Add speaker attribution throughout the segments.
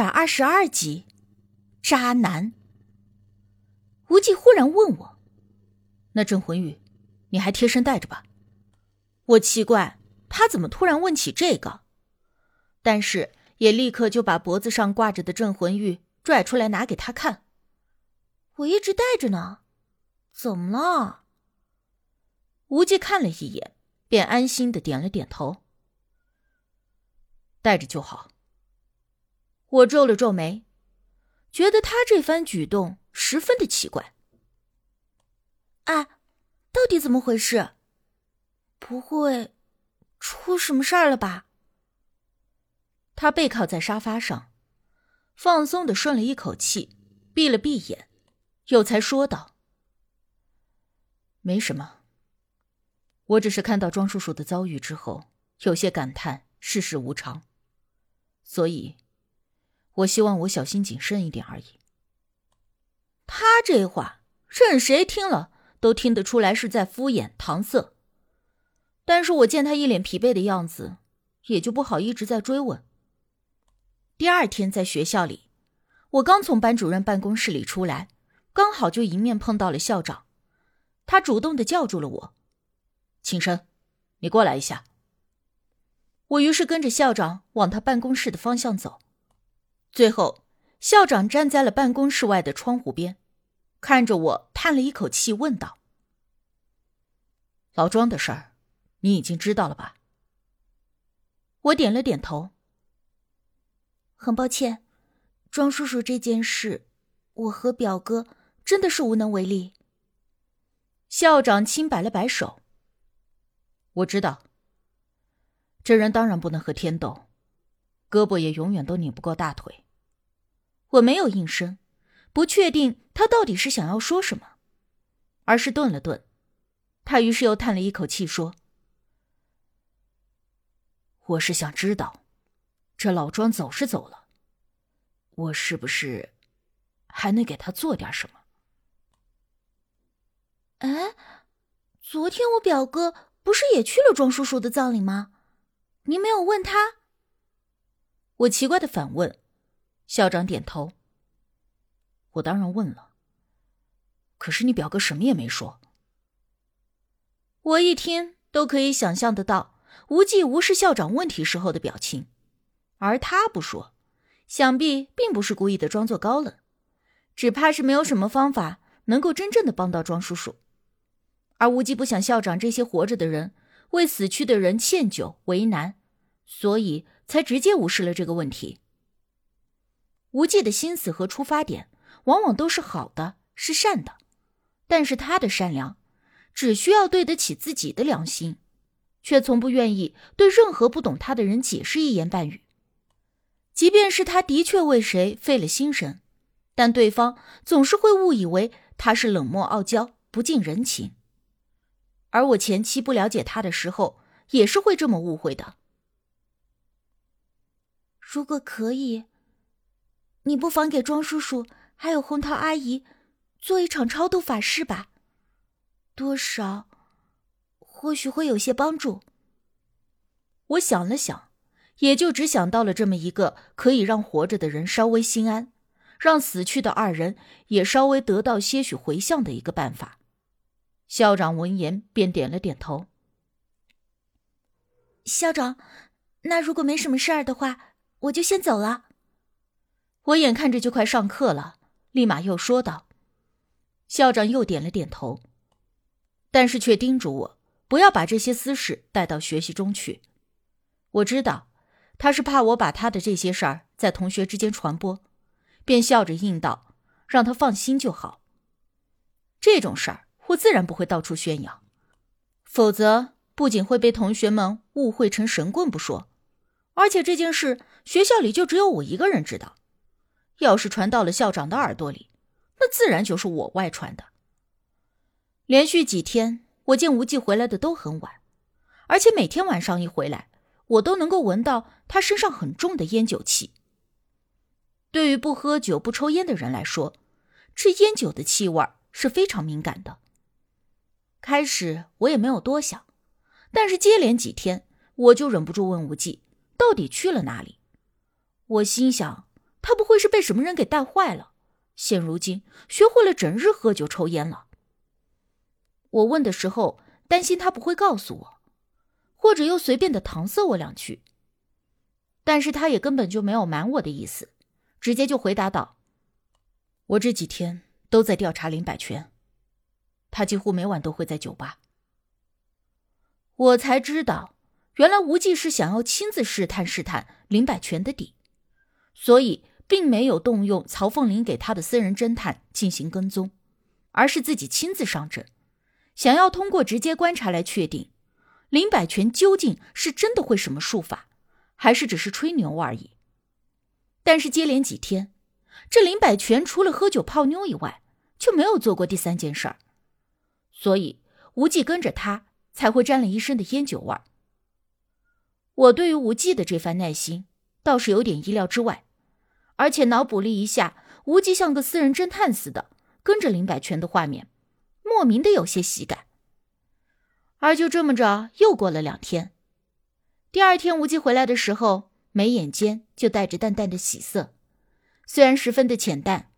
Speaker 1: 百二十二集，渣男。无忌忽然问我：“
Speaker 2: 那镇魂玉，你还贴身带着吧？”
Speaker 1: 我奇怪他怎么突然问起这个，但是也立刻就把脖子上挂着的镇魂玉拽出来拿给他看。我一直带着呢，怎么了？无忌看了一眼，便安心的点了点头。
Speaker 2: 带着就好。
Speaker 1: 我皱了皱眉，觉得他这番举动十分的奇怪。哎，到底怎么回事？不会出什么事儿了吧？他背靠在沙发上，放松的顺了一口气，闭了闭眼，又才说道：“
Speaker 2: 没什么，我只是看到庄叔叔的遭遇之后，有些感叹世事无常，所以。”我希望我小心谨慎一点而已。
Speaker 1: 他这话，任谁听了都听得出来是在敷衍搪塞。但是我见他一脸疲惫的样子，也就不好一直在追问。第二天在学校里，我刚从班主任办公室里出来，刚好就迎面碰到了校长。他主动的叫住了我：“
Speaker 2: 庆生，你过来一下。”
Speaker 1: 我于是跟着校长往他办公室的方向走。最后，校长站在了办公室外的窗户边，看着我，叹了一口气，问道：“
Speaker 2: 老庄的事儿，你已经知道了吧？”
Speaker 1: 我点了点头。很抱歉，庄叔叔这件事，我和表哥真的是无能为力。校长轻摆了摆手：“
Speaker 2: 我知道，这人当然不能和天斗。”胳膊也永远都拧不过大腿。
Speaker 1: 我没有应声，不确定他到底是想要说什么，而是顿了顿，他于是又叹了一口气说：“
Speaker 2: 我是想知道，这老庄走是走了，我是不是还能给他做点什么？”
Speaker 1: 哎，昨天我表哥不是也去了庄叔叔的葬礼吗？您没有问他？我奇怪的反问，校长点头。
Speaker 2: 我当然问了，可是你表哥什么也没说。
Speaker 1: 我一听都可以想象得到无忌无视校长问题时候的表情，而他不说，想必并不是故意的装作高冷，只怕是没有什么方法能够真正的帮到庄叔叔。而无忌不想校长这些活着的人为死去的人歉疚为难，所以。才直接无视了这个问题。无忌的心思和出发点往往都是好的，是善的，但是他的善良只需要对得起自己的良心，却从不愿意对任何不懂他的人解释一言半语。即便是他的确为谁费了心神，但对方总是会误以为他是冷漠傲娇、不近人情。而我前期不了解他的时候，也是会这么误会的。如果可以，你不妨给庄叔叔还有红桃阿姨做一场超度法事吧，多少或许会有些帮助。我想了想，也就只想到了这么一个可以让活着的人稍微心安，让死去的二人也稍微得到些许回向的一个办法。校长闻言便点了点头。校长，那如果没什么事儿的话。我就先走了。我眼看着就快上课了，立马又说道：“校长又点了点头，但是却叮嘱我不要把这些私事带到学习中去。我知道他是怕我把他的这些事儿在同学之间传播，便笑着应道：‘让他放心就好。’这种事儿我自然不会到处宣扬，否则不仅会被同学们误会成神棍不说。”而且这件事学校里就只有我一个人知道，要是传到了校长的耳朵里，那自然就是我外传的。连续几天，我见无忌回来的都很晚，而且每天晚上一回来，我都能够闻到他身上很重的烟酒气。对于不喝酒、不抽烟的人来说，这烟酒的气味是非常敏感的。开始我也没有多想，但是接连几天，我就忍不住问无忌。到底去了哪里？我心想，他不会是被什么人给带坏了？现如今学会了整日喝酒抽烟了。我问的时候，担心他不会告诉我，或者又随便的搪塞我两句。但是他也根本就没有瞒我的意思，直接就回答道：“
Speaker 2: 我这几天都在调查林百全，他几乎每晚都会在酒吧。”
Speaker 1: 我才知道，原来无忌是想要亲自试探试探林百全的底，所以并没有动用曹凤林给他的私人侦探进行跟踪，而是自己亲自上阵。想要通过直接观察来确定，林百全究竟是真的会什么术法，还是只是吹牛而已。但是接连几天，这林百全除了喝酒泡妞以外，就没有做过第三件事儿，所以无忌跟着他才会沾了一身的烟酒味儿。我对于无忌的这番耐心倒是有点意料之外，而且脑补了一下无忌像个私人侦探似的跟着林百全的画面。莫名的有些喜感，而就这么着，又过了两天。第二天，无忌回来的时候，眉眼间就带着淡淡的喜色，虽然十分的浅淡，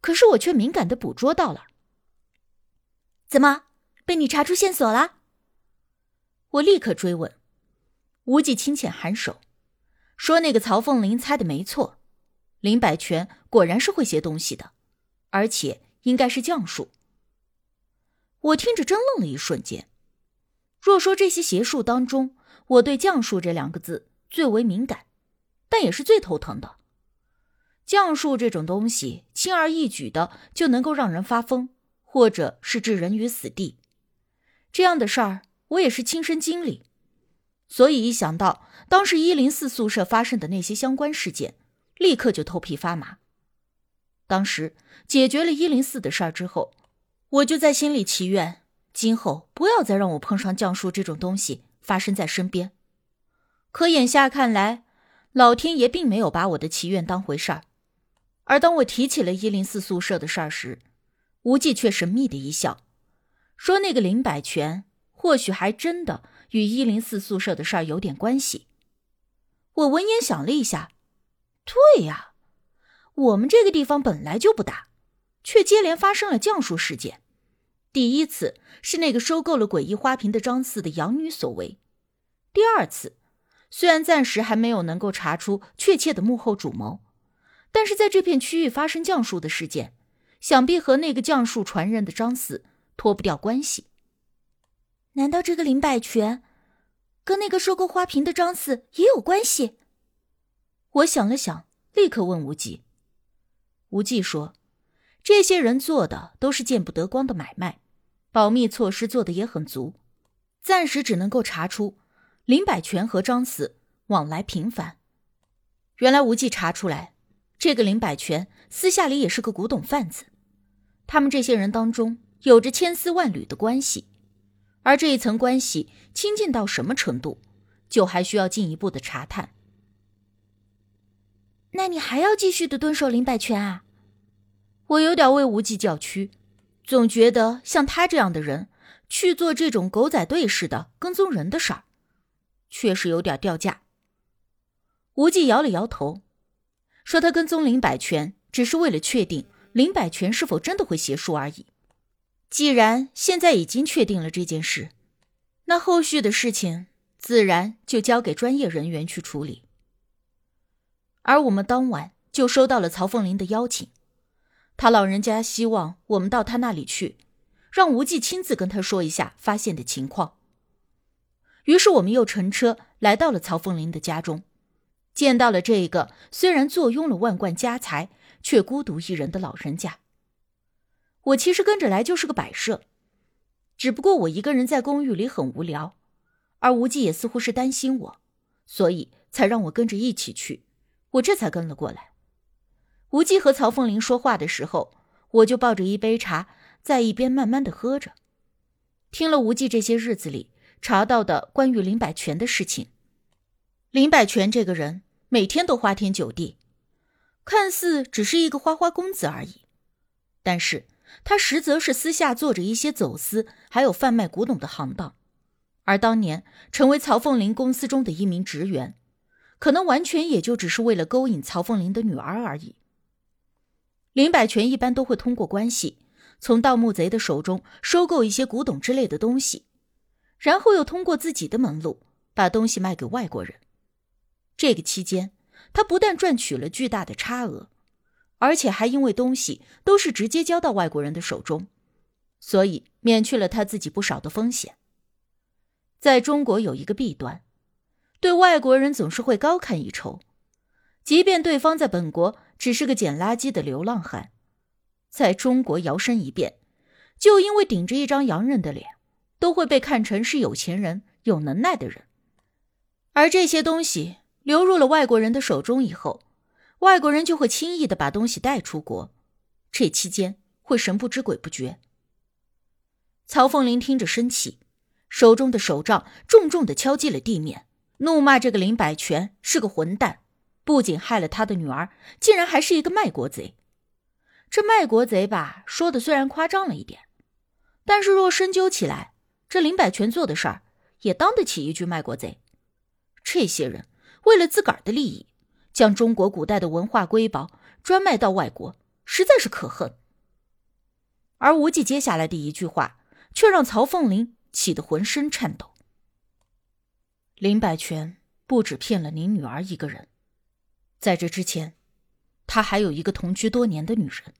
Speaker 1: 可是我却敏感的捕捉到了。怎么，被你查出线索了？我立刻追问。无忌轻浅颔首，说：“那个曹凤林猜的没错，林百全果然是会些东西的，而且应该是将术。”我听着，真愣了一瞬间。若说这些邪术当中，我对“降术”这两个字最为敏感，但也是最头疼的。降术这种东西，轻而易举的就能够让人发疯，或者是置人于死地。这样的事儿，我也是亲身经历，所以一想到当时一零四宿舍发生的那些相关事件，立刻就头皮发麻。当时解决了一零四的事儿之后。我就在心里祈愿，今后不要再让我碰上降术这种东西发生在身边。可眼下看来，老天爷并没有把我的祈愿当回事儿。而当我提起了一零四宿舍的事儿时，无忌却神秘的一笑，说：“那个林百全或许还真的与一零四宿舍的事儿有点关系。”我闻言想了一下，对呀，我们这个地方本来就不大。却接连发生了降术事件。第一次是那个收购了诡异花瓶的张四的养女所为。第二次，虽然暂时还没有能够查出确切的幕后主谋，但是在这片区域发生降术的事件，想必和那个降术传人的张四脱不掉关系。难道这个林百全跟那个收购花瓶的张四也有关系？我想了想，立刻问无忌。无忌说。这些人做的都是见不得光的买卖，保密措施做的也很足，暂时只能够查出林百全和张四往来频繁。原来无忌查出来，这个林百全私下里也是个古董贩子，他们这些人当中有着千丝万缕的关系，而这一层关系亲近到什么程度，就还需要进一步的查探。那你还要继续的蹲守林百全啊？我有点为无忌叫屈，总觉得像他这样的人去做这种狗仔队似的跟踪人的事儿，确实有点掉价。无忌摇了摇头，说：“他跟踪林百全只是为了确定林百全是否真的会邪术而已。既然现在已经确定了这件事，那后续的事情自然就交给专业人员去处理。”而我们当晚就收到了曹凤林的邀请。他老人家希望我们到他那里去，让无忌亲自跟他说一下发现的情况。于是我们又乘车来到了曹凤林的家中，见到了这个虽然坐拥了万贯家财，却孤独一人的老人家。我其实跟着来就是个摆设，只不过我一个人在公寓里很无聊，而无忌也似乎是担心我，所以才让我跟着一起去。我这才跟了过来。无忌和曹凤林说话的时候，我就抱着一杯茶在一边慢慢的喝着，听了无忌这些日子里查到的关于林百全的事情。林百全这个人每天都花天酒地，看似只是一个花花公子而已，但是他实则是私下做着一些走私还有贩卖古董的行当，而当年成为曹凤林公司中的一名职员，可能完全也就只是为了勾引曹凤林的女儿而已。林百全一般都会通过关系，从盗墓贼的手中收购一些古董之类的东西，然后又通过自己的门路把东西卖给外国人。这个期间，他不但赚取了巨大的差额，而且还因为东西都是直接交到外国人的手中，所以免去了他自己不少的风险。在中国有一个弊端，对外国人总是会高看一筹，即便对方在本国只是个捡垃圾的流浪汉，在中国摇身一变，就因为顶着一张洋人的脸，都会被看成是有钱人、有能耐的人，而这些东西。流入了外国人的手中以后，外国人就会轻易的把东西带出国，这期间会神不知鬼不觉。曹凤林听着生气，手中的手杖重重的敲击了地面，怒骂这个林百全是个混蛋，不仅害了他的女儿，竟然还是一个卖国贼。这卖国贼吧，说的虽然夸张了一点，但是若深究起来，这林百全做的事儿也当得起一句卖国贼。这些人。为了自个儿的利益，将中国古代的文化瑰宝专卖到外国，实在是可恨。而无忌接下来的一句话，却让曹凤林气得浑身颤抖。林百全不止骗了您女儿一个人，在这之前，他还有一个同居多年的女人。